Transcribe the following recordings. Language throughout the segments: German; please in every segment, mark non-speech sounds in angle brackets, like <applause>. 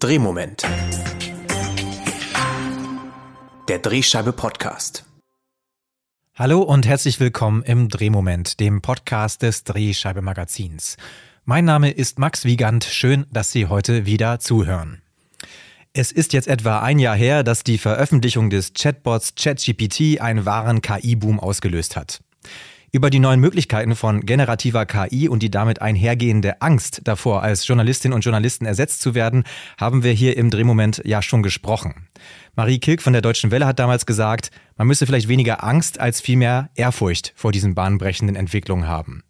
Drehmoment. Der Drehscheibe Podcast. Hallo und herzlich willkommen im Drehmoment, dem Podcast des Drehscheibe Magazins. Mein Name ist Max Wiegand. Schön, dass Sie heute wieder zuhören. Es ist jetzt etwa ein Jahr her, dass die Veröffentlichung des Chatbots ChatGPT einen wahren KI-Boom ausgelöst hat. Über die neuen Möglichkeiten von generativer KI und die damit einhergehende Angst davor, als Journalistinnen und Journalisten ersetzt zu werden, haben wir hier im Drehmoment ja schon gesprochen. Marie Kilk von der Deutschen Welle hat damals gesagt, man müsse vielleicht weniger Angst als vielmehr Ehrfurcht vor diesen bahnbrechenden Entwicklungen haben.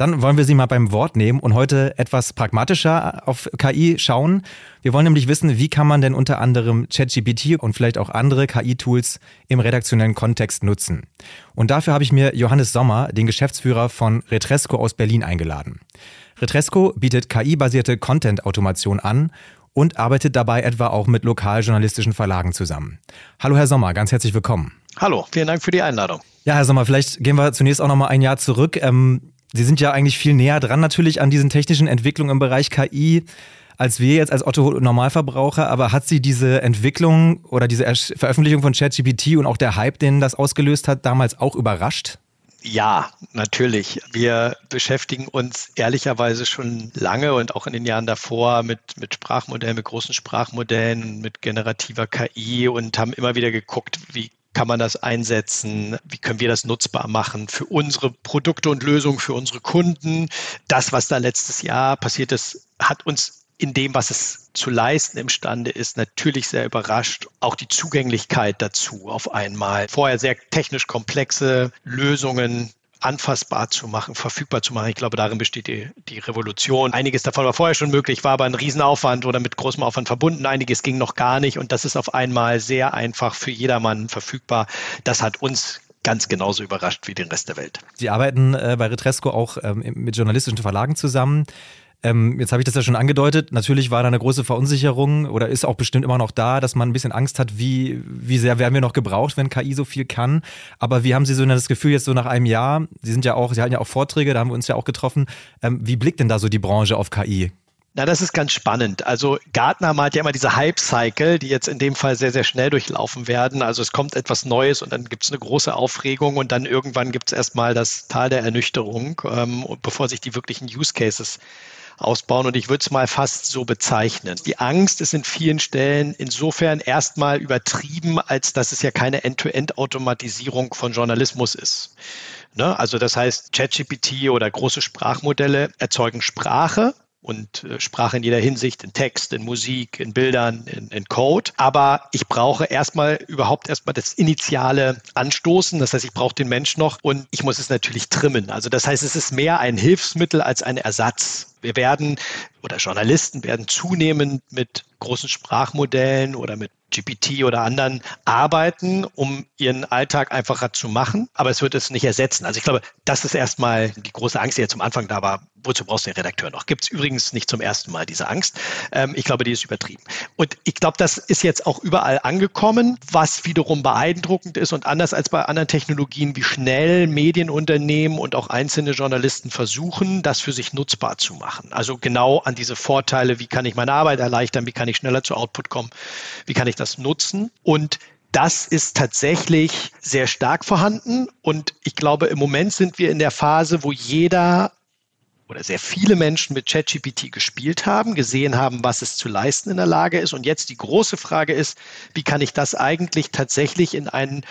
Dann wollen wir Sie mal beim Wort nehmen und heute etwas pragmatischer auf KI schauen. Wir wollen nämlich wissen, wie kann man denn unter anderem ChatGPT und vielleicht auch andere KI-Tools im redaktionellen Kontext nutzen. Und dafür habe ich mir Johannes Sommer, den Geschäftsführer von Retresco aus Berlin, eingeladen. Retresco bietet KI-basierte Content-Automation an und arbeitet dabei etwa auch mit lokaljournalistischen Verlagen zusammen. Hallo Herr Sommer, ganz herzlich willkommen. Hallo, vielen Dank für die Einladung. Ja, Herr Sommer, vielleicht gehen wir zunächst auch noch mal ein Jahr zurück. Ähm, Sie sind ja eigentlich viel näher dran natürlich an diesen technischen Entwicklungen im Bereich KI als wir jetzt als Otto Normalverbraucher, aber hat Sie diese Entwicklung oder diese Veröffentlichung von ChatGPT und auch der Hype, den das ausgelöst hat, damals auch überrascht? Ja, natürlich. Wir beschäftigen uns ehrlicherweise schon lange und auch in den Jahren davor mit, mit Sprachmodellen, mit großen Sprachmodellen, mit generativer KI und haben immer wieder geguckt, wie kann man das einsetzen? Wie können wir das nutzbar machen für unsere Produkte und Lösungen, für unsere Kunden? Das, was da letztes Jahr passiert ist, hat uns in dem, was es zu leisten imstande ist, natürlich sehr überrascht. Auch die Zugänglichkeit dazu auf einmal. Vorher sehr technisch komplexe Lösungen anfassbar zu machen, verfügbar zu machen. Ich glaube, darin besteht die, die Revolution. Einiges davon war vorher schon möglich, war aber ein Riesenaufwand oder mit großem Aufwand verbunden. Einiges ging noch gar nicht und das ist auf einmal sehr einfach für jedermann verfügbar. Das hat uns ganz genauso überrascht wie den Rest der Welt. Sie arbeiten äh, bei Retresco auch ähm, mit journalistischen Verlagen zusammen. Ähm, jetzt habe ich das ja schon angedeutet. Natürlich war da eine große Verunsicherung oder ist auch bestimmt immer noch da, dass man ein bisschen Angst hat, wie, wie sehr werden wir noch gebraucht, wenn KI so viel kann. Aber wie haben Sie so das Gefühl jetzt so nach einem Jahr? Sie sind ja auch, Sie halten ja auch Vorträge, da haben wir uns ja auch getroffen. Ähm, wie blickt denn da so die Branche auf KI? Na, das ist ganz spannend. Also Gartner malt ja immer diese Hype-Cycle, die jetzt in dem Fall sehr, sehr schnell durchlaufen werden. Also es kommt etwas Neues und dann gibt es eine große Aufregung und dann irgendwann gibt es erstmal das Tal der Ernüchterung, ähm, bevor sich die wirklichen Use Cases ausbauen. Und ich würde es mal fast so bezeichnen. Die Angst ist in vielen Stellen insofern erstmal übertrieben, als dass es ja keine End-to-End-Automatisierung von Journalismus ist. Ne? Also das heißt, ChatGPT oder große Sprachmodelle erzeugen Sprache, und äh, Sprache in jeder Hinsicht, in Text, in Musik, in Bildern, in, in Code. Aber ich brauche erstmal überhaupt erstmal das initiale Anstoßen. Das heißt, ich brauche den Mensch noch und ich muss es natürlich trimmen. Also das heißt, es ist mehr ein Hilfsmittel als ein Ersatz. Wir werden oder Journalisten werden zunehmend mit großen Sprachmodellen oder mit GPT oder anderen arbeiten, um ihren Alltag einfacher zu machen, aber es wird es nicht ersetzen. Also ich glaube, das ist erstmal die große Angst, die jetzt am Anfang da war. Wozu brauchst du den Redakteur noch? Gibt es übrigens nicht zum ersten Mal diese Angst. Ähm, ich glaube, die ist übertrieben. Und ich glaube, das ist jetzt auch überall angekommen, was wiederum beeindruckend ist und anders als bei anderen Technologien, wie schnell Medienunternehmen und auch einzelne Journalisten versuchen, das für sich nutzbar zu machen. Also genau an diese Vorteile, wie kann ich meine Arbeit erleichtern, wie kann ich schneller zu Output kommen, wie kann ich das nutzen. Und das ist tatsächlich sehr stark vorhanden. Und ich glaube, im Moment sind wir in der Phase, wo jeder oder sehr viele Menschen mit ChatGPT gespielt haben, gesehen haben, was es zu leisten in der Lage ist. Und jetzt die große Frage ist, wie kann ich das eigentlich tatsächlich in einen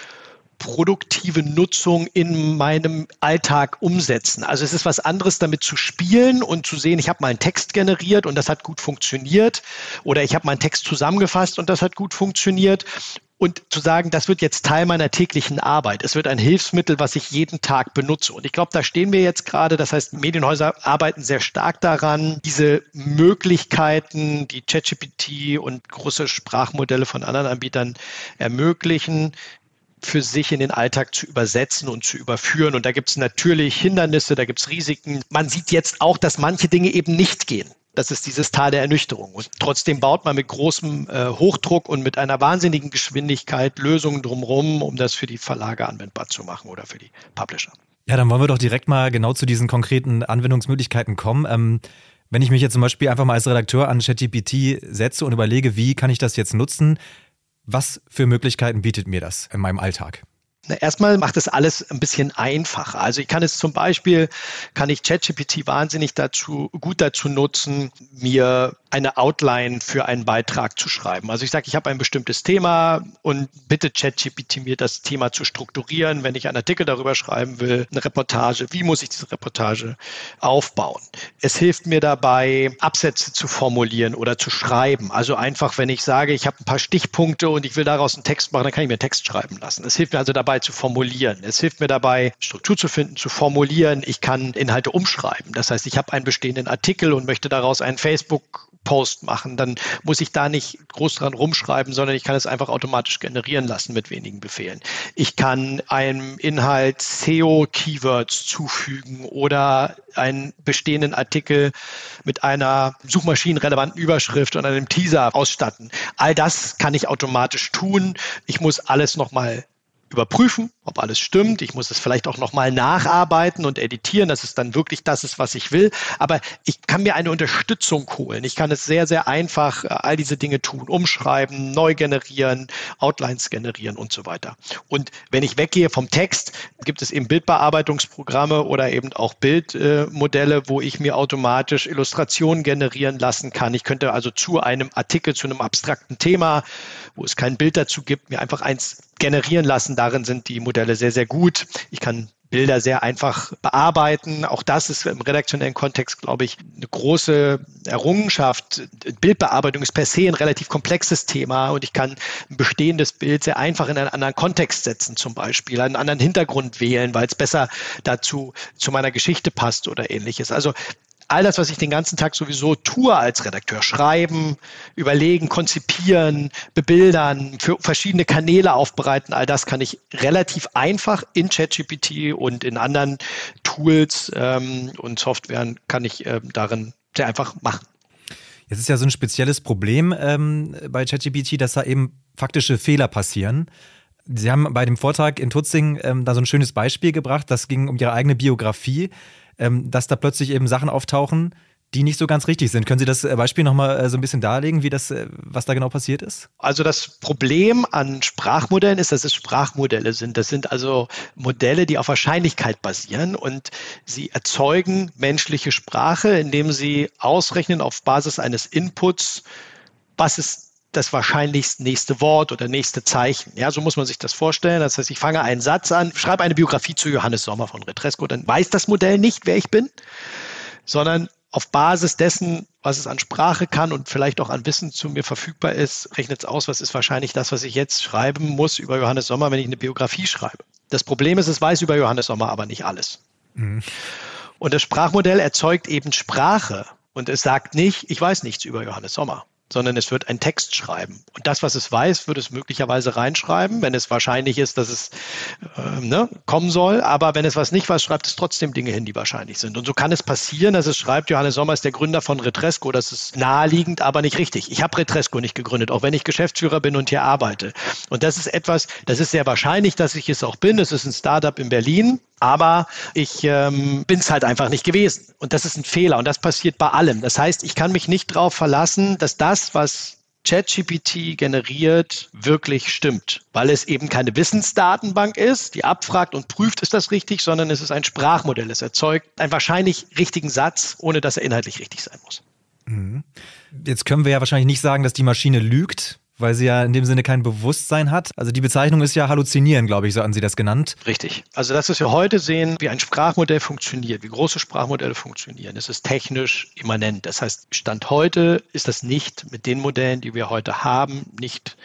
produktive Nutzung in meinem Alltag umsetzen. Also es ist was anderes, damit zu spielen und zu sehen, ich habe mal einen Text generiert und das hat gut funktioniert oder ich habe meinen Text zusammengefasst und das hat gut funktioniert und zu sagen, das wird jetzt Teil meiner täglichen Arbeit. Es wird ein Hilfsmittel, was ich jeden Tag benutze. Und ich glaube, da stehen wir jetzt gerade. Das heißt, Medienhäuser arbeiten sehr stark daran, diese Möglichkeiten, die ChatGPT und große Sprachmodelle von anderen Anbietern ermöglichen, für sich in den Alltag zu übersetzen und zu überführen. Und da gibt es natürlich Hindernisse, da gibt es Risiken. Man sieht jetzt auch, dass manche Dinge eben nicht gehen. Das ist dieses Tal der Ernüchterung. Und trotzdem baut man mit großem äh, Hochdruck und mit einer wahnsinnigen Geschwindigkeit Lösungen drumherum, um das für die Verlage anwendbar zu machen oder für die Publisher. Ja, dann wollen wir doch direkt mal genau zu diesen konkreten Anwendungsmöglichkeiten kommen. Ähm Wenn ich mich jetzt zum Beispiel einfach mal als Redakteur an ChatGPT setze und überlege, wie kann ich das jetzt nutzen, was für Möglichkeiten bietet mir das in meinem Alltag? Erstmal macht es alles ein bisschen einfacher. Also ich kann es zum Beispiel, kann ich ChatGPT wahnsinnig dazu, gut dazu nutzen, mir eine Outline für einen Beitrag zu schreiben. Also ich sage, ich habe ein bestimmtes Thema und bitte ChatGPT mir das Thema zu strukturieren, wenn ich einen Artikel darüber schreiben will, eine Reportage, wie muss ich diese Reportage aufbauen? Es hilft mir dabei, Absätze zu formulieren oder zu schreiben. Also einfach, wenn ich sage, ich habe ein paar Stichpunkte und ich will daraus einen Text machen, dann kann ich mir einen Text schreiben lassen. Es hilft mir also dabei zu formulieren. Es hilft mir dabei, Struktur zu finden, zu formulieren. Ich kann Inhalte umschreiben. Das heißt, ich habe einen bestehenden Artikel und möchte daraus einen Facebook Post machen. Dann muss ich da nicht groß dran rumschreiben, sondern ich kann es einfach automatisch generieren lassen mit wenigen Befehlen. Ich kann einem Inhalt SEO-Keywords zufügen oder einen bestehenden Artikel mit einer suchmaschinenrelevanten Überschrift und einem Teaser ausstatten. All das kann ich automatisch tun. Ich muss alles nochmal überprüfen, ob alles stimmt. Ich muss es vielleicht auch nochmal nacharbeiten und editieren, dass es dann wirklich das ist, was ich will. Aber ich kann mir eine Unterstützung holen. Ich kann es sehr, sehr einfach äh, all diese Dinge tun. Umschreiben, neu generieren, Outlines generieren und so weiter. Und wenn ich weggehe vom Text, gibt es eben Bildbearbeitungsprogramme oder eben auch Bildmodelle, wo ich mir automatisch Illustrationen generieren lassen kann. Ich könnte also zu einem Artikel, zu einem abstrakten Thema, wo es kein Bild dazu gibt, mir einfach eins generieren lassen. Darin sind die Modelle sehr, sehr gut. Ich kann Bilder sehr einfach bearbeiten. Auch das ist im redaktionellen Kontext, glaube ich, eine große Errungenschaft. Bildbearbeitung ist per se ein relativ komplexes Thema und ich kann ein bestehendes Bild sehr einfach in einen anderen Kontext setzen, zum Beispiel, einen anderen Hintergrund wählen, weil es besser dazu zu meiner Geschichte passt oder ähnliches. Also all das, was ich den ganzen Tag sowieso tue als Redakteur, schreiben, überlegen, konzipieren, bebildern, für verschiedene Kanäle aufbereiten, all das kann ich relativ einfach in ChatGPT und in anderen Tools ähm, und Softwaren kann ich äh, darin sehr einfach machen. Jetzt ist ja so ein spezielles Problem ähm, bei ChatGPT, dass da eben faktische Fehler passieren. Sie haben bei dem Vortrag in Tutzing ähm, da so ein schönes Beispiel gebracht. Das ging um Ihre eigene Biografie ähm, dass da plötzlich eben Sachen auftauchen, die nicht so ganz richtig sind. Können Sie das äh, Beispiel nochmal äh, so ein bisschen darlegen, wie das, äh, was da genau passiert ist? Also das Problem an Sprachmodellen ist, dass es Sprachmodelle sind. Das sind also Modelle, die auf Wahrscheinlichkeit basieren und sie erzeugen menschliche Sprache, indem sie ausrechnen auf Basis eines Inputs, was ist das wahrscheinlichst nächste Wort oder nächste Zeichen. Ja, so muss man sich das vorstellen. Das heißt, ich fange einen Satz an, schreibe eine Biografie zu Johannes Sommer von Retresco, dann weiß das Modell nicht, wer ich bin, sondern auf Basis dessen, was es an Sprache kann und vielleicht auch an Wissen zu mir verfügbar ist, rechnet es aus, was ist wahrscheinlich das, was ich jetzt schreiben muss über Johannes Sommer, wenn ich eine Biografie schreibe. Das Problem ist, es weiß über Johannes Sommer aber nicht alles. Mhm. Und das Sprachmodell erzeugt eben Sprache und es sagt nicht, ich weiß nichts über Johannes Sommer sondern es wird einen Text schreiben. Und das, was es weiß, wird es möglicherweise reinschreiben, wenn es wahrscheinlich ist, dass es äh, ne, kommen soll. Aber wenn es was nicht weiß, schreibt es trotzdem Dinge hin, die wahrscheinlich sind. Und so kann es passieren, dass es schreibt, Johannes Sommer ist der Gründer von Retresco. Das ist naheliegend, aber nicht richtig. Ich habe Retresco nicht gegründet, auch wenn ich Geschäftsführer bin und hier arbeite. Und das ist etwas, das ist sehr wahrscheinlich, dass ich es auch bin. Es ist ein Startup in Berlin. Aber ich ähm, bin es halt einfach nicht gewesen. Und das ist ein Fehler. Und das passiert bei allem. Das heißt, ich kann mich nicht darauf verlassen, dass das, was ChatGPT generiert, wirklich stimmt, weil es eben keine Wissensdatenbank ist, die abfragt und prüft, ist das richtig, sondern es ist ein Sprachmodell. Es erzeugt einen wahrscheinlich richtigen Satz, ohne dass er inhaltlich richtig sein muss. Mhm. Jetzt können wir ja wahrscheinlich nicht sagen, dass die Maschine lügt, weil sie ja in dem Sinne kein Bewusstsein hat. Also die Bezeichnung ist ja halluzinieren, glaube ich, so hatten Sie das genannt. Richtig. Also das, was wir heute sehen, wie ein Sprachmodell funktioniert, wie große Sprachmodelle funktionieren, das ist technisch immanent. Das heißt, Stand heute ist das nicht mit den Modellen, die wir heute haben, nicht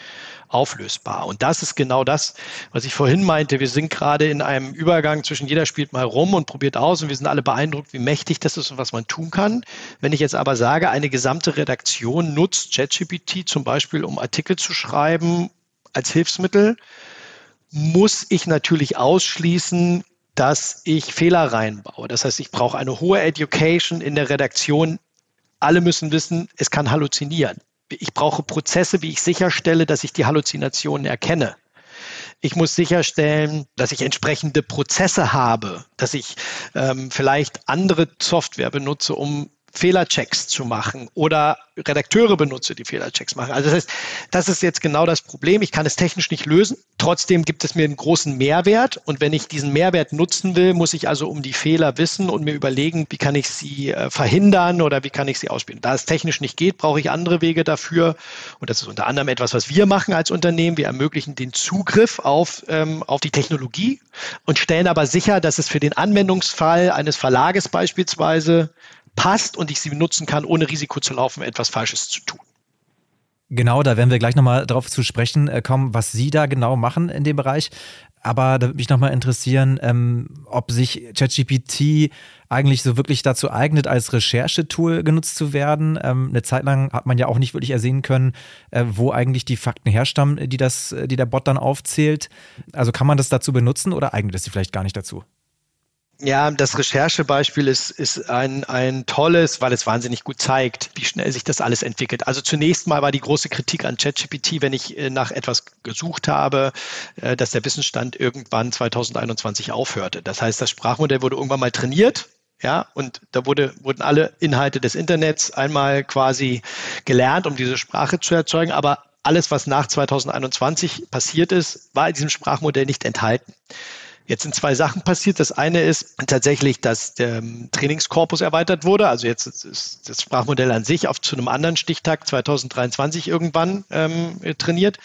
auflösbar. Und das ist genau das, was ich vorhin meinte. Wir sind gerade in einem Übergang zwischen jeder spielt mal rum und probiert aus und wir sind alle beeindruckt, wie mächtig das ist und was man tun kann. Wenn ich jetzt aber sage, eine gesamte Redaktion nutzt ChatGPT zum Beispiel, um Artikel zu schreiben als Hilfsmittel, muss ich natürlich ausschließen, dass ich Fehler reinbaue. Das heißt, ich brauche eine hohe Education in der Redaktion. Alle müssen wissen, es kann halluzinieren ich brauche Prozesse, wie ich sicherstelle, dass ich die Halluzinationen erkenne. Ich muss sicherstellen, dass ich entsprechende Prozesse habe, dass ich ähm, vielleicht andere Software benutze, um Fehlerchecks zu machen oder Redakteure benutze, die Fehlerchecks machen. Also das heißt, das ist jetzt genau das Problem. Ich kann es technisch nicht lösen. Trotzdem gibt es mir einen großen Mehrwert. Und wenn ich diesen Mehrwert nutzen will, muss ich also um die Fehler wissen und mir überlegen, wie kann ich sie äh, verhindern oder wie kann ich sie ausspielen. Da es technisch nicht geht, brauche ich andere Wege dafür. Und das ist unter anderem etwas, was wir machen als Unternehmen. Wir ermöglichen den Zugriff auf, ähm, auf die Technologie und stellen aber sicher, dass es für den Anwendungsfall eines Verlages beispielsweise passt und ich sie benutzen kann, ohne Risiko zu laufen, etwas Falsches zu tun. Genau, da werden wir gleich nochmal darauf zu sprechen äh, kommen, was Sie da genau machen in dem Bereich. Aber da würde mich nochmal interessieren, ähm, ob sich ChatGPT eigentlich so wirklich dazu eignet, als Recherchetool genutzt zu werden. Ähm, eine Zeit lang hat man ja auch nicht wirklich ersehen können, äh, wo eigentlich die Fakten herstammen, die, das, die der Bot dann aufzählt. Also kann man das dazu benutzen oder eignet es sich vielleicht gar nicht dazu? Ja, das Recherchebeispiel ist, ist ein, ein tolles, weil es wahnsinnig gut zeigt, wie schnell sich das alles entwickelt. Also zunächst mal war die große Kritik an ChatGPT, wenn ich äh, nach etwas gesucht habe, äh, dass der Wissensstand irgendwann 2021 aufhörte. Das heißt, das Sprachmodell wurde irgendwann mal trainiert, ja, und da wurde, wurden alle Inhalte des Internets einmal quasi gelernt, um diese Sprache zu erzeugen. Aber alles, was nach 2021 passiert ist, war in diesem Sprachmodell nicht enthalten. Jetzt sind zwei Sachen passiert. Das eine ist tatsächlich, dass der ähm, Trainingskorpus erweitert wurde. Also jetzt ist das Sprachmodell an sich auf zu einem anderen Stichtag 2023 irgendwann ähm, trainiert.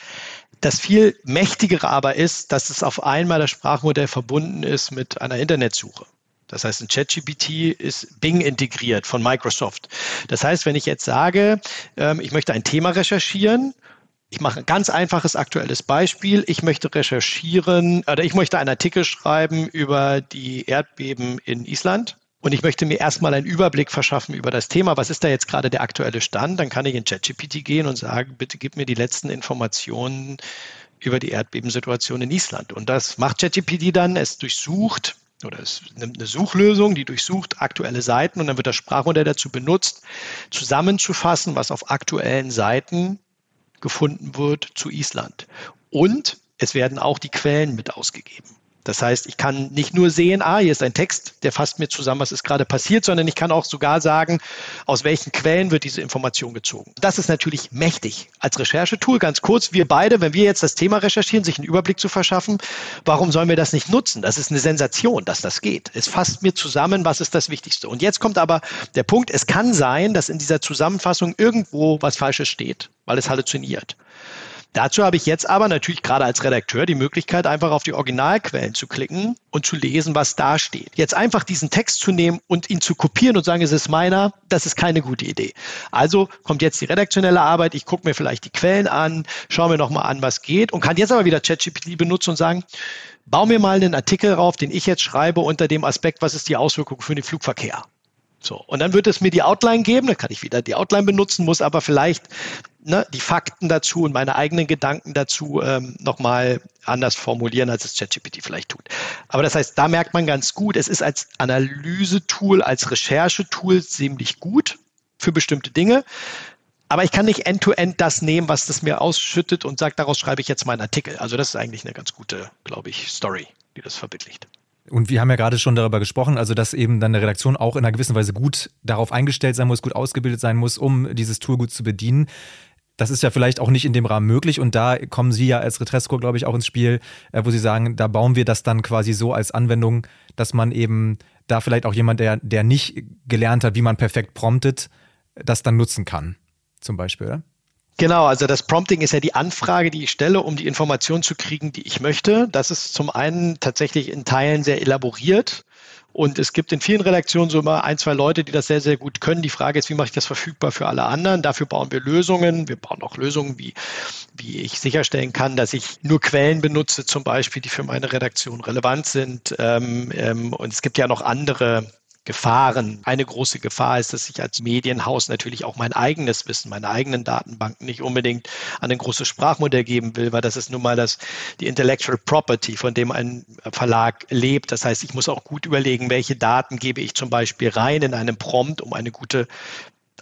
Das viel mächtigere aber ist, dass es auf einmal das Sprachmodell verbunden ist mit einer Internetsuche. Das heißt, in ChatGPT ist Bing integriert von Microsoft. Das heißt, wenn ich jetzt sage, ähm, ich möchte ein Thema recherchieren ich mache ein ganz einfaches aktuelles Beispiel. Ich möchte recherchieren oder ich möchte einen Artikel schreiben über die Erdbeben in Island. Und ich möchte mir erstmal einen Überblick verschaffen über das Thema. Was ist da jetzt gerade der aktuelle Stand? Dann kann ich in ChatGPT gehen und sagen, bitte gib mir die letzten Informationen über die Erdbebensituation in Island. Und das macht ChatGPT dann. Es durchsucht oder es nimmt eine Suchlösung, die durchsucht aktuelle Seiten und dann wird das Sprachmodell dazu benutzt, zusammenzufassen, was auf aktuellen Seiten gefunden wird zu Island. Und es werden auch die Quellen mit ausgegeben. Das heißt, ich kann nicht nur sehen, ah, hier ist ein Text, der fasst mir zusammen, was ist gerade passiert, sondern ich kann auch sogar sagen, aus welchen Quellen wird diese Information gezogen. Das ist natürlich mächtig. Als Recherchetool, ganz kurz, wir beide, wenn wir jetzt das Thema recherchieren, sich einen Überblick zu verschaffen, warum sollen wir das nicht nutzen? Das ist eine Sensation, dass das geht. Es fasst mir zusammen, was ist das Wichtigste. Und jetzt kommt aber der Punkt, es kann sein, dass in dieser Zusammenfassung irgendwo was Falsches steht, weil es halluziniert. Dazu habe ich jetzt aber natürlich gerade als Redakteur die Möglichkeit, einfach auf die Originalquellen zu klicken und zu lesen, was da steht. Jetzt einfach diesen Text zu nehmen und ihn zu kopieren und sagen, es ist meiner, das ist keine gute Idee. Also kommt jetzt die redaktionelle Arbeit, ich gucke mir vielleicht die Quellen an, schaue mir nochmal an, was geht und kann jetzt aber wieder ChatGPT benutzen und sagen, bau mir mal einen Artikel rauf, den ich jetzt schreibe unter dem Aspekt, was ist die Auswirkung für den Flugverkehr. So, und dann wird es mir die Outline geben, dann kann ich wieder die Outline benutzen, muss aber vielleicht ne, die Fakten dazu und meine eigenen Gedanken dazu ähm, nochmal anders formulieren, als es ChatGPT vielleicht tut. Aber das heißt, da merkt man ganz gut, es ist als Analysetool, als Recherchetool ziemlich gut für bestimmte Dinge. Aber ich kann nicht end-to-end -end das nehmen, was das mir ausschüttet und sagt, daraus schreibe ich jetzt meinen Artikel. Also das ist eigentlich eine ganz gute, glaube ich, Story, die das verbildlicht. Und wir haben ja gerade schon darüber gesprochen, also dass eben dann eine Redaktion auch in einer gewissen Weise gut darauf eingestellt sein muss, gut ausgebildet sein muss, um dieses Tool gut zu bedienen. Das ist ja vielleicht auch nicht in dem Rahmen möglich und da kommen Sie ja als Retresco, glaube ich, auch ins Spiel, äh, wo Sie sagen, da bauen wir das dann quasi so als Anwendung, dass man eben da vielleicht auch jemand, der, der nicht gelernt hat, wie man perfekt promptet, das dann nutzen kann, zum Beispiel, oder? Genau, also das Prompting ist ja die Anfrage, die ich stelle, um die Information zu kriegen, die ich möchte. Das ist zum einen tatsächlich in Teilen sehr elaboriert. Und es gibt in vielen Redaktionen so immer ein, zwei Leute, die das sehr, sehr gut können. Die Frage ist, wie mache ich das verfügbar für alle anderen? Dafür bauen wir Lösungen. Wir bauen auch Lösungen, wie, wie ich sicherstellen kann, dass ich nur Quellen benutze, zum Beispiel, die für meine Redaktion relevant sind. Ähm, ähm, und es gibt ja noch andere Gefahren. Eine große Gefahr ist, dass ich als Medienhaus natürlich auch mein eigenes Wissen, meine eigenen Datenbanken nicht unbedingt an ein großes Sprachmodell geben will, weil das ist nun mal das, die Intellectual Property, von dem ein Verlag lebt. Das heißt, ich muss auch gut überlegen, welche Daten gebe ich zum Beispiel rein in einem Prompt, um eine gute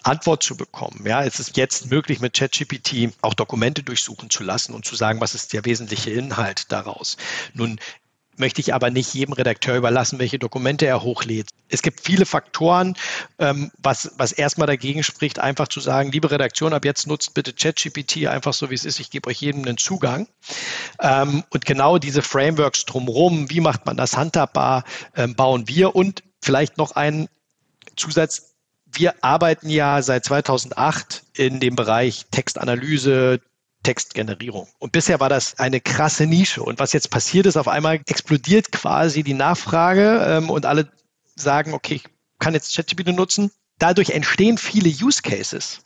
Antwort zu bekommen. Ja, es ist jetzt möglich, mit ChatGPT auch Dokumente durchsuchen zu lassen und zu sagen, was ist der wesentliche Inhalt daraus. Nun möchte ich aber nicht jedem Redakteur überlassen, welche Dokumente er hochlädt. Es gibt viele Faktoren, ähm, was, was erstmal dagegen spricht, einfach zu sagen, liebe Redaktion, ab jetzt nutzt bitte ChatGPT einfach so, wie es ist. Ich gebe euch jedem einen Zugang. Ähm, und genau diese Frameworks drumherum, wie macht man das handhabbar, ähm, bauen wir. Und vielleicht noch ein Zusatz. Wir arbeiten ja seit 2008 in dem Bereich Textanalyse, Textgenerierung. Und bisher war das eine krasse Nische. Und was jetzt passiert ist, auf einmal explodiert quasi die Nachfrage ähm, und alle sagen, okay, ich kann jetzt ChatGPT nutzen. Dadurch entstehen viele Use Cases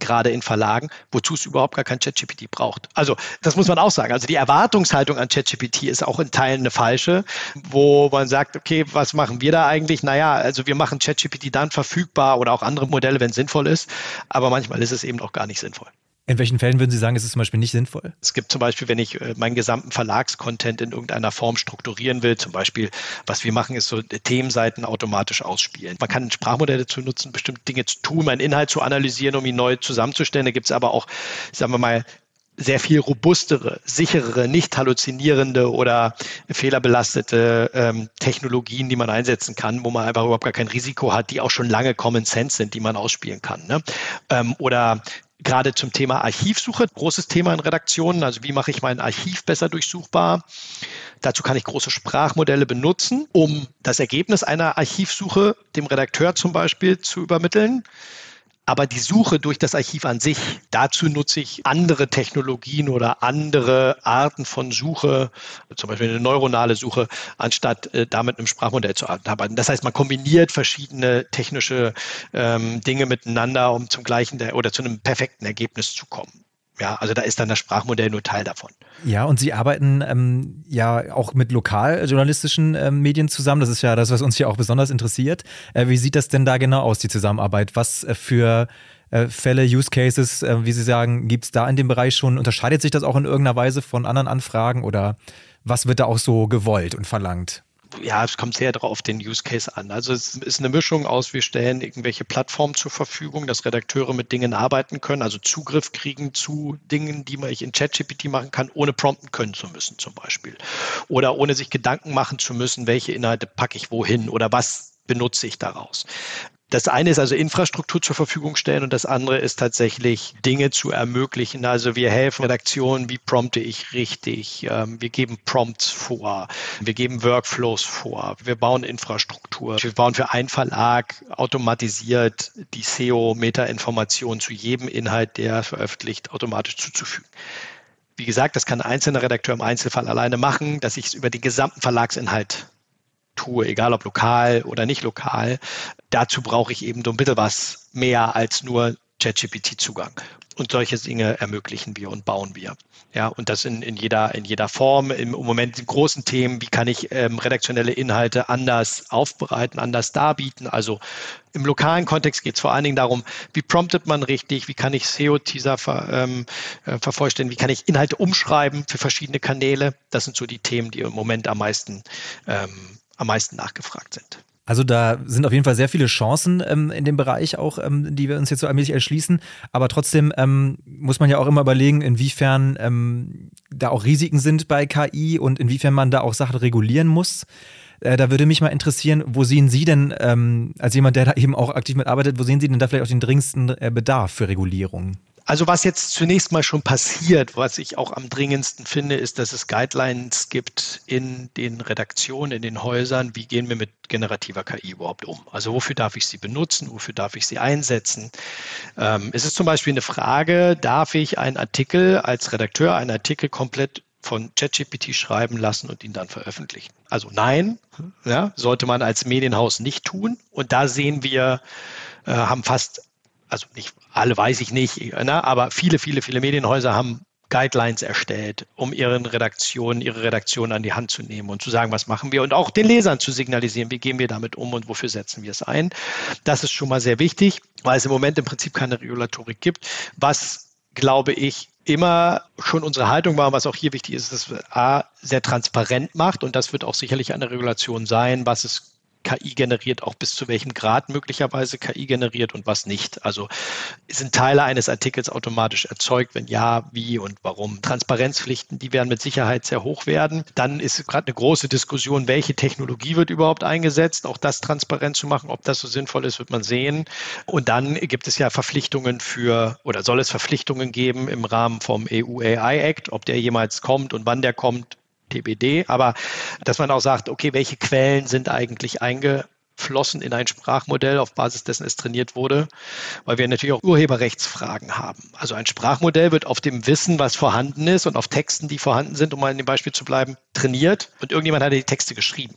gerade in Verlagen, wozu es überhaupt gar kein ChatGPT braucht. Also das muss man auch sagen. Also die Erwartungshaltung an ChatGPT ist auch in Teilen eine falsche, wo man sagt, okay, was machen wir da eigentlich? Naja, also wir machen ChatGPT dann verfügbar oder auch andere Modelle, wenn es sinnvoll ist, aber manchmal ist es eben auch gar nicht sinnvoll. In welchen Fällen würden Sie sagen, ist es zum Beispiel nicht sinnvoll? Es gibt zum Beispiel, wenn ich äh, meinen gesamten Verlagscontent in irgendeiner Form strukturieren will, zum Beispiel, was wir machen, ist so Themenseiten automatisch ausspielen. Man kann Sprachmodelle dazu nutzen, bestimmte Dinge zu tun, meinen Inhalt zu analysieren, um ihn neu zusammenzustellen. Da gibt es aber auch, sagen wir mal, sehr viel robustere, sicherere, nicht halluzinierende oder fehlerbelastete ähm, Technologien, die man einsetzen kann, wo man einfach überhaupt gar kein Risiko hat, die auch schon lange Common Sense sind, die man ausspielen kann. Ne? Ähm, oder gerade zum Thema Archivsuche, großes Thema in Redaktionen. Also wie mache ich mein Archiv besser durchsuchbar? Dazu kann ich große Sprachmodelle benutzen, um das Ergebnis einer Archivsuche dem Redakteur zum Beispiel zu übermitteln. Aber die Suche durch das Archiv an sich, dazu nutze ich andere Technologien oder andere Arten von Suche, zum Beispiel eine neuronale Suche, anstatt äh, damit einem Sprachmodell zu arbeiten. Das heißt, man kombiniert verschiedene technische ähm, Dinge miteinander, um zum gleichen oder zu einem perfekten Ergebnis zu kommen. Ja, also da ist dann das Sprachmodell nur Teil davon. Ja, und Sie arbeiten ähm, ja auch mit lokaljournalistischen ähm, Medien zusammen. Das ist ja das, was uns hier auch besonders interessiert. Äh, wie sieht das denn da genau aus, die Zusammenarbeit? Was äh, für äh, Fälle, Use Cases, äh, wie Sie sagen, gibt es da in dem Bereich schon? Unterscheidet sich das auch in irgendeiner Weise von anderen Anfragen oder was wird da auch so gewollt und verlangt? Ja, es kommt sehr darauf auf den Use Case an. Also es ist eine Mischung aus, wir stellen irgendwelche Plattformen zur Verfügung, dass Redakteure mit Dingen arbeiten können, also Zugriff kriegen zu Dingen, die man ich in ChatGPT machen kann, ohne prompten können zu müssen zum Beispiel. Oder ohne sich Gedanken machen zu müssen, welche Inhalte packe ich wohin oder was benutze ich daraus. Das eine ist also Infrastruktur zur Verfügung stellen und das andere ist tatsächlich Dinge zu ermöglichen. Also wir helfen Redaktionen, wie prompte ich richtig? Ähm, wir geben Prompts vor, wir geben Workflows vor, wir bauen Infrastruktur, wir bauen für einen Verlag automatisiert die SEO-Meta-Informationen zu jedem Inhalt, der veröffentlicht, automatisch zuzufügen. Wie gesagt, das kann ein einzelner Redakteur im Einzelfall alleine machen, dass ich es über den gesamten Verlagsinhalt tue, egal ob lokal oder nicht lokal, dazu brauche ich eben so ein bisschen was mehr als nur ChatGPT-Zugang. Und solche Dinge ermöglichen wir und bauen wir. Ja, und das in, in, jeder, in jeder Form. Im Moment die großen Themen, wie kann ich ähm, redaktionelle Inhalte anders aufbereiten, anders darbieten. Also im lokalen Kontext geht es vor allen Dingen darum, wie promptet man richtig, wie kann ich SEO-Teaser ver, ähm, äh, vervollständigen, wie kann ich Inhalte umschreiben für verschiedene Kanäle. Das sind so die Themen, die im Moment am meisten ähm, am meisten nachgefragt sind. Also da sind auf jeden Fall sehr viele Chancen ähm, in dem Bereich auch, ähm, die wir uns jetzt so allmählich erschließen. Aber trotzdem ähm, muss man ja auch immer überlegen, inwiefern ähm, da auch Risiken sind bei KI und inwiefern man da auch Sachen regulieren muss. Äh, da würde mich mal interessieren, wo sehen Sie denn, ähm, als jemand, der da eben auch aktiv mitarbeitet, wo sehen Sie denn da vielleicht auch den dringendsten äh, Bedarf für Regulierung? Also was jetzt zunächst mal schon passiert, was ich auch am dringendsten finde, ist, dass es Guidelines gibt in den Redaktionen, in den Häusern, wie gehen wir mit generativer KI überhaupt um? Also wofür darf ich sie benutzen, wofür darf ich sie einsetzen? Ähm, es ist zum Beispiel eine Frage, darf ich einen Artikel als Redakteur, einen Artikel komplett von ChatGPT schreiben lassen und ihn dann veröffentlichen. Also nein, ja, sollte man als Medienhaus nicht tun. Und da sehen wir, äh, haben fast also nicht alle weiß ich nicht, ne, aber viele, viele, viele Medienhäuser haben Guidelines erstellt, um ihren Redaktionen, ihre Redaktion an die Hand zu nehmen und zu sagen, was machen wir und auch den Lesern zu signalisieren, wie gehen wir damit um und wofür setzen wir es ein. Das ist schon mal sehr wichtig, weil es im Moment im Prinzip keine Regulatorik gibt, was glaube ich immer schon unsere Haltung war, was auch hier wichtig ist, dass A, sehr transparent macht und das wird auch sicherlich eine Regulation sein, was es KI generiert, auch bis zu welchem Grad möglicherweise KI generiert und was nicht. Also sind Teile eines Artikels automatisch erzeugt? Wenn ja, wie und warum? Transparenzpflichten, die werden mit Sicherheit sehr hoch werden. Dann ist gerade eine große Diskussion, welche Technologie wird überhaupt eingesetzt? Auch das transparent zu machen, ob das so sinnvoll ist, wird man sehen. Und dann gibt es ja Verpflichtungen für oder soll es Verpflichtungen geben im Rahmen vom EU AI Act, ob der jemals kommt und wann der kommt, TBD, aber dass man auch sagt, okay, welche Quellen sind eigentlich eingeflossen in ein Sprachmodell, auf Basis dessen es trainiert wurde, weil wir natürlich auch Urheberrechtsfragen haben. Also ein Sprachmodell wird auf dem Wissen, was vorhanden ist und auf Texten, die vorhanden sind, um mal in dem Beispiel zu bleiben, trainiert und irgendjemand hat die Texte geschrieben.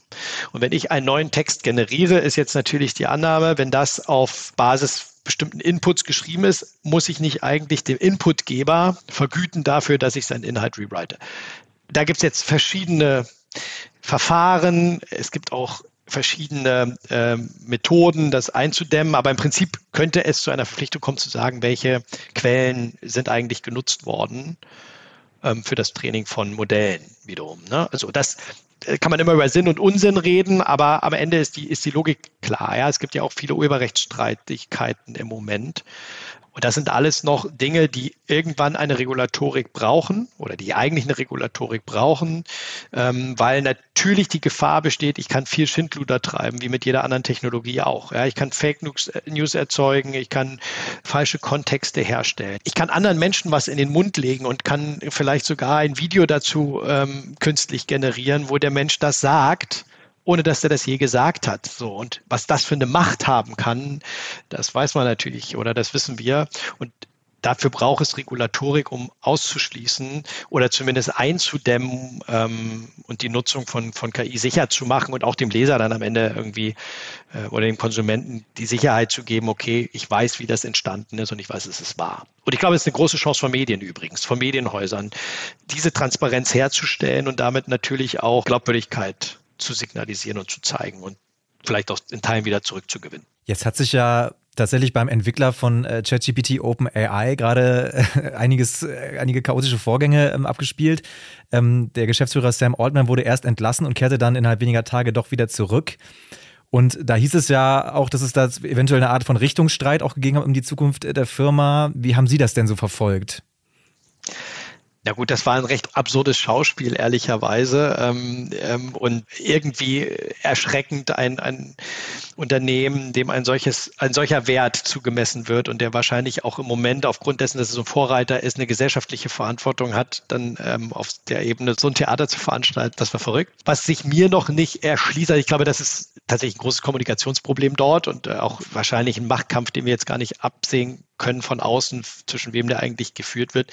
Und wenn ich einen neuen Text generiere, ist jetzt natürlich die Annahme, wenn das auf Basis bestimmten Inputs geschrieben ist, muss ich nicht eigentlich dem Inputgeber vergüten dafür, dass ich seinen Inhalt rewrite da gibt es jetzt verschiedene Verfahren. Es gibt auch verschiedene äh, Methoden, das einzudämmen. Aber im Prinzip könnte es zu einer Verpflichtung kommen, zu sagen, welche Quellen sind eigentlich genutzt worden ähm, für das Training von Modellen wiederum. Ne? Also das kann man immer über Sinn und Unsinn reden, aber am Ende ist die, ist die Logik klar. Ja? Es gibt ja auch viele Urheberrechtsstreitigkeiten im Moment. Und das sind alles noch Dinge, die irgendwann eine Regulatorik brauchen oder die eigentlich eine Regulatorik brauchen, ähm, weil natürlich die Gefahr besteht, ich kann viel Schindluder treiben, wie mit jeder anderen Technologie auch. Ja, ich kann Fake News erzeugen, ich kann falsche Kontexte herstellen. Ich kann anderen Menschen was in den Mund legen und kann vielleicht sogar ein Video dazu ähm, künstlich generieren, wo der Mensch das sagt ohne dass er das je gesagt hat. So und was das für eine Macht haben kann, das weiß man natürlich oder das wissen wir. Und dafür braucht es Regulatorik, um auszuschließen oder zumindest einzudämmen ähm, und die Nutzung von, von KI sicher zu machen und auch dem Leser dann am Ende irgendwie äh, oder dem Konsumenten die Sicherheit zu geben, okay, ich weiß, wie das entstanden ist und ich weiß, es ist wahr. Und ich glaube, es ist eine große Chance von Medien übrigens, von Medienhäusern, diese Transparenz herzustellen und damit natürlich auch Glaubwürdigkeit zu signalisieren und zu zeigen und vielleicht auch in Teilen wieder zurückzugewinnen. Jetzt hat sich ja tatsächlich beim Entwickler von äh, ChatGPT OpenAI gerade äh, einiges, äh, einige chaotische Vorgänge ähm, abgespielt. Ähm, der Geschäftsführer Sam Altman wurde erst entlassen und kehrte dann innerhalb weniger Tage doch wieder zurück. Und da hieß es ja auch, dass es da eventuell eine Art von Richtungsstreit auch gegeben hat um die Zukunft der Firma. Wie haben Sie das denn so verfolgt? Ja gut, das war ein recht absurdes Schauspiel, ehrlicherweise. Ähm, ähm, und irgendwie erschreckend ein, ein Unternehmen, dem ein solches, ein solcher Wert zugemessen wird und der wahrscheinlich auch im Moment aufgrund dessen, dass es ein Vorreiter ist, eine gesellschaftliche Verantwortung hat, dann ähm, auf der Ebene so ein Theater zu veranstalten, das war verrückt. Was sich mir noch nicht erschließt, also ich glaube, das ist tatsächlich ein großes Kommunikationsproblem dort und äh, auch wahrscheinlich ein Machtkampf, den wir jetzt gar nicht absehen können von außen, zwischen wem der eigentlich geführt wird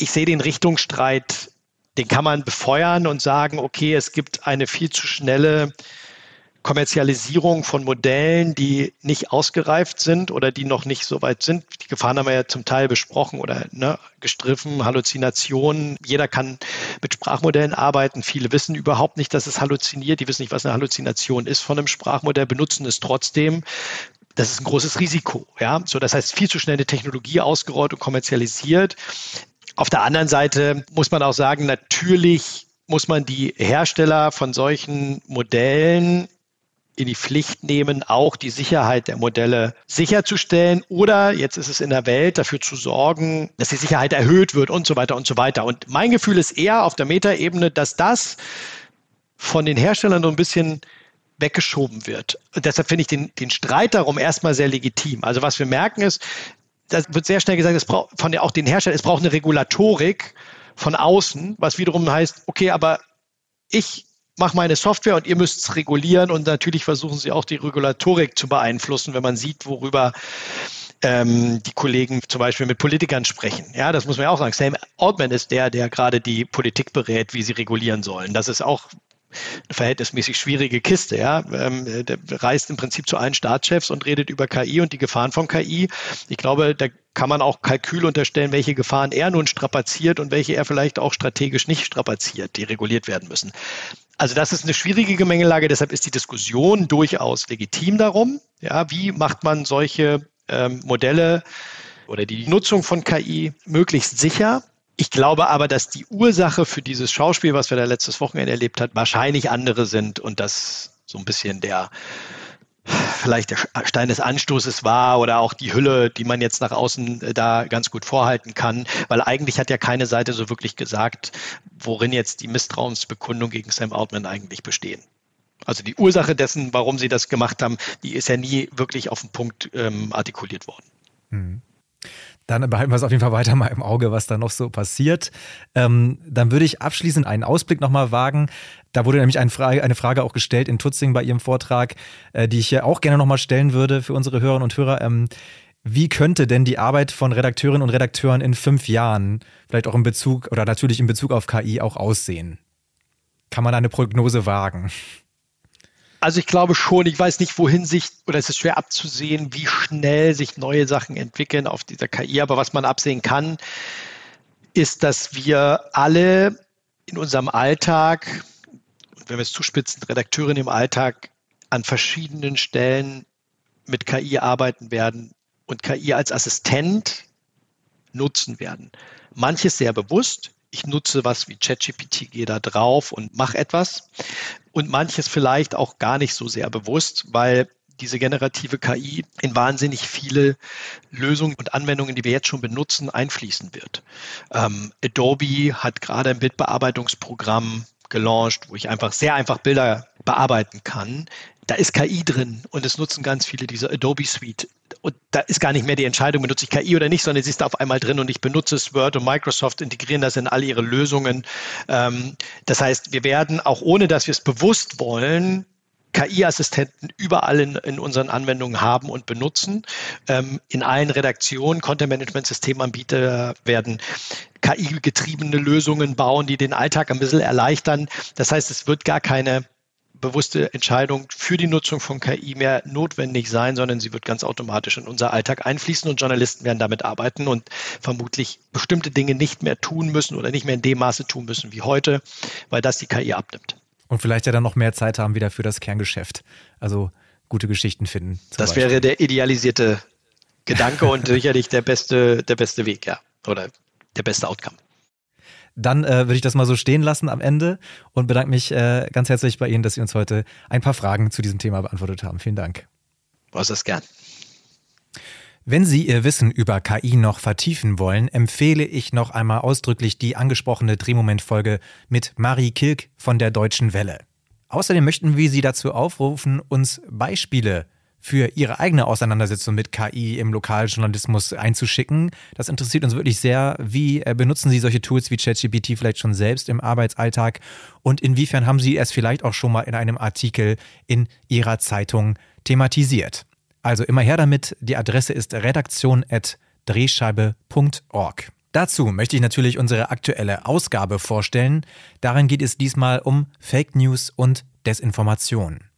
ich sehe den Richtungsstreit, den kann man befeuern und sagen, okay, es gibt eine viel zu schnelle Kommerzialisierung von Modellen, die nicht ausgereift sind oder die noch nicht so weit sind. Die Gefahren haben wir ja zum Teil besprochen oder ne, gestriffen, Halluzinationen. Jeder kann mit Sprachmodellen arbeiten. Viele wissen überhaupt nicht, dass es halluziniert. Die wissen nicht, was eine Halluzination ist von einem Sprachmodell, benutzen es trotzdem. Das ist ein großes Risiko. Ja, so das heißt, viel zu schnell eine Technologie ausgerollt und kommerzialisiert. Auf der anderen Seite muss man auch sagen, natürlich muss man die Hersteller von solchen Modellen in die Pflicht nehmen, auch die Sicherheit der Modelle sicherzustellen oder jetzt ist es in der Welt dafür zu sorgen, dass die Sicherheit erhöht wird und so weiter und so weiter. Und mein Gefühl ist eher auf der Metaebene, dass das von den Herstellern so ein bisschen weggeschoben wird. Und deshalb finde ich den, den Streit darum erstmal sehr legitim. Also was wir merken ist, da wird sehr schnell gesagt, es braucht von der, auch den Herstellern, es braucht eine Regulatorik von außen, was wiederum heißt, okay, aber ich mache meine Software und ihr müsst es regulieren und natürlich versuchen sie auch die Regulatorik zu beeinflussen, wenn man sieht, worüber ähm, die Kollegen zum Beispiel mit Politikern sprechen. Ja, das muss man ja auch sagen. Sam Altman ist der, der gerade die Politik berät, wie sie regulieren sollen. Das ist auch eine verhältnismäßig schwierige Kiste. Ja? Ähm, der reist im Prinzip zu allen Staatschefs und redet über KI und die Gefahren von KI. Ich glaube, da kann man auch Kalkül unterstellen, welche Gefahren er nun strapaziert und welche er vielleicht auch strategisch nicht strapaziert, die reguliert werden müssen. Also das ist eine schwierige Gemengelage, deshalb ist die Diskussion durchaus legitim darum. Ja, wie macht man solche ähm, Modelle oder die Nutzung von KI möglichst sicher? Ich glaube aber, dass die Ursache für dieses Schauspiel, was wir da letztes Wochenende erlebt haben, wahrscheinlich andere sind und dass so ein bisschen der vielleicht der Stein des Anstoßes war oder auch die Hülle, die man jetzt nach außen äh, da ganz gut vorhalten kann, weil eigentlich hat ja keine Seite so wirklich gesagt, worin jetzt die Misstrauensbekundung gegen Sam Altman eigentlich bestehen. Also die Ursache dessen, warum sie das gemacht haben, die ist ja nie wirklich auf den Punkt ähm, artikuliert worden. Mhm. Dann behalten wir es auf jeden Fall weiter mal im Auge, was da noch so passiert. Ähm, dann würde ich abschließend einen Ausblick nochmal wagen. Da wurde nämlich eine Frage, eine Frage auch gestellt in Tutzing bei Ihrem Vortrag, äh, die ich hier auch gerne nochmal stellen würde für unsere Hörerinnen und Hörer. Ähm, wie könnte denn die Arbeit von Redakteurinnen und Redakteuren in fünf Jahren, vielleicht auch in Bezug oder natürlich in Bezug auf KI auch aussehen? Kann man eine Prognose wagen? Also ich glaube schon, ich weiß nicht, wohin sich, oder es ist schwer abzusehen, wie schnell sich neue Sachen entwickeln auf dieser KI, aber was man absehen kann, ist, dass wir alle in unserem Alltag, wenn wir es zuspitzen, Redakteurin im Alltag an verschiedenen Stellen mit KI arbeiten werden und KI als Assistent nutzen werden. Manches sehr bewusst, ich nutze was wie ChatGPT, gehe da drauf und mache etwas. Und manches vielleicht auch gar nicht so sehr bewusst, weil diese generative KI in wahnsinnig viele Lösungen und Anwendungen, die wir jetzt schon benutzen, einfließen wird. Ähm, Adobe hat gerade ein Bildbearbeitungsprogramm gelauncht, wo ich einfach sehr einfach Bilder bearbeiten kann. Da ist KI drin und es nutzen ganz viele dieser Adobe Suite und da ist gar nicht mehr die Entscheidung, benutze ich KI oder nicht, sondern sie ist da auf einmal drin und ich benutze es. Word und Microsoft integrieren das in all ihre Lösungen. Ähm, das heißt, wir werden auch ohne, dass wir es bewusst wollen, KI-Assistenten überall in, in, unseren Anwendungen haben und benutzen. Ähm, in allen Redaktionen, Content-Management-Systemanbieter werden KI-getriebene Lösungen bauen, die den Alltag ein bisschen erleichtern. Das heißt, es wird gar keine bewusste Entscheidung für die Nutzung von KI mehr notwendig sein, sondern sie wird ganz automatisch in unser Alltag einfließen und Journalisten werden damit arbeiten und vermutlich bestimmte Dinge nicht mehr tun müssen oder nicht mehr in dem Maße tun müssen wie heute, weil das die KI abnimmt. Und vielleicht ja dann noch mehr Zeit haben wieder für das Kerngeschäft. Also gute Geschichten finden. Das Beispiel. wäre der idealisierte Gedanke und <laughs> sicherlich der beste, der beste Weg, ja. Oder der beste Outcome. Dann äh, würde ich das mal so stehen lassen am Ende und bedanke mich äh, ganz herzlich bei Ihnen, dass Sie uns heute ein paar Fragen zu diesem Thema beantwortet haben. Vielen Dank. Was das gern. Wenn Sie Ihr Wissen über KI noch vertiefen wollen, empfehle ich noch einmal ausdrücklich die angesprochene Drehmoment-Folge mit Marie Kilk von der Deutschen Welle. Außerdem möchten wir Sie dazu aufrufen, uns Beispiele für Ihre eigene Auseinandersetzung mit KI im Lokaljournalismus einzuschicken. Das interessiert uns wirklich sehr. Wie äh, benutzen Sie solche Tools wie ChatGPT vielleicht schon selbst im Arbeitsalltag? Und inwiefern haben Sie es vielleicht auch schon mal in einem Artikel in Ihrer Zeitung thematisiert? Also immer her damit. Die Adresse ist redaktion.drehscheibe.org. Dazu möchte ich natürlich unsere aktuelle Ausgabe vorstellen. Darin geht es diesmal um Fake News und Desinformation.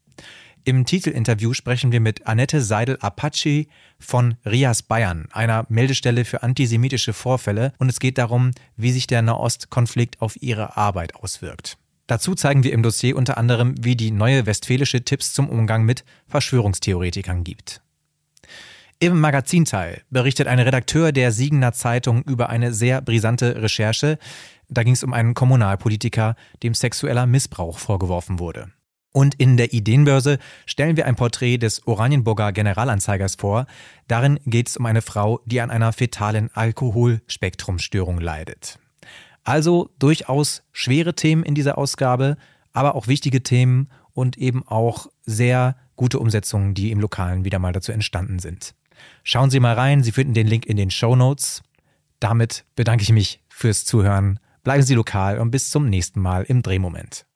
Im Titelinterview sprechen wir mit Annette Seidel-Apache von Rias Bayern, einer Meldestelle für antisemitische Vorfälle, und es geht darum, wie sich der Nahostkonflikt auf ihre Arbeit auswirkt. Dazu zeigen wir im Dossier unter anderem, wie die neue westfälische Tipps zum Umgang mit Verschwörungstheoretikern gibt. Im Magazinteil berichtet ein Redakteur der Siegener Zeitung über eine sehr brisante Recherche. Da ging es um einen Kommunalpolitiker, dem sexueller Missbrauch vorgeworfen wurde. Und in der Ideenbörse stellen wir ein Porträt des Oranienburger Generalanzeigers vor. Darin geht es um eine Frau, die an einer fetalen Alkoholspektrumstörung leidet. Also durchaus schwere Themen in dieser Ausgabe, aber auch wichtige Themen und eben auch sehr gute Umsetzungen, die im Lokalen wieder mal dazu entstanden sind. Schauen Sie mal rein, Sie finden den Link in den Show Notes. Damit bedanke ich mich fürs Zuhören. Bleiben Sie lokal und bis zum nächsten Mal im Drehmoment.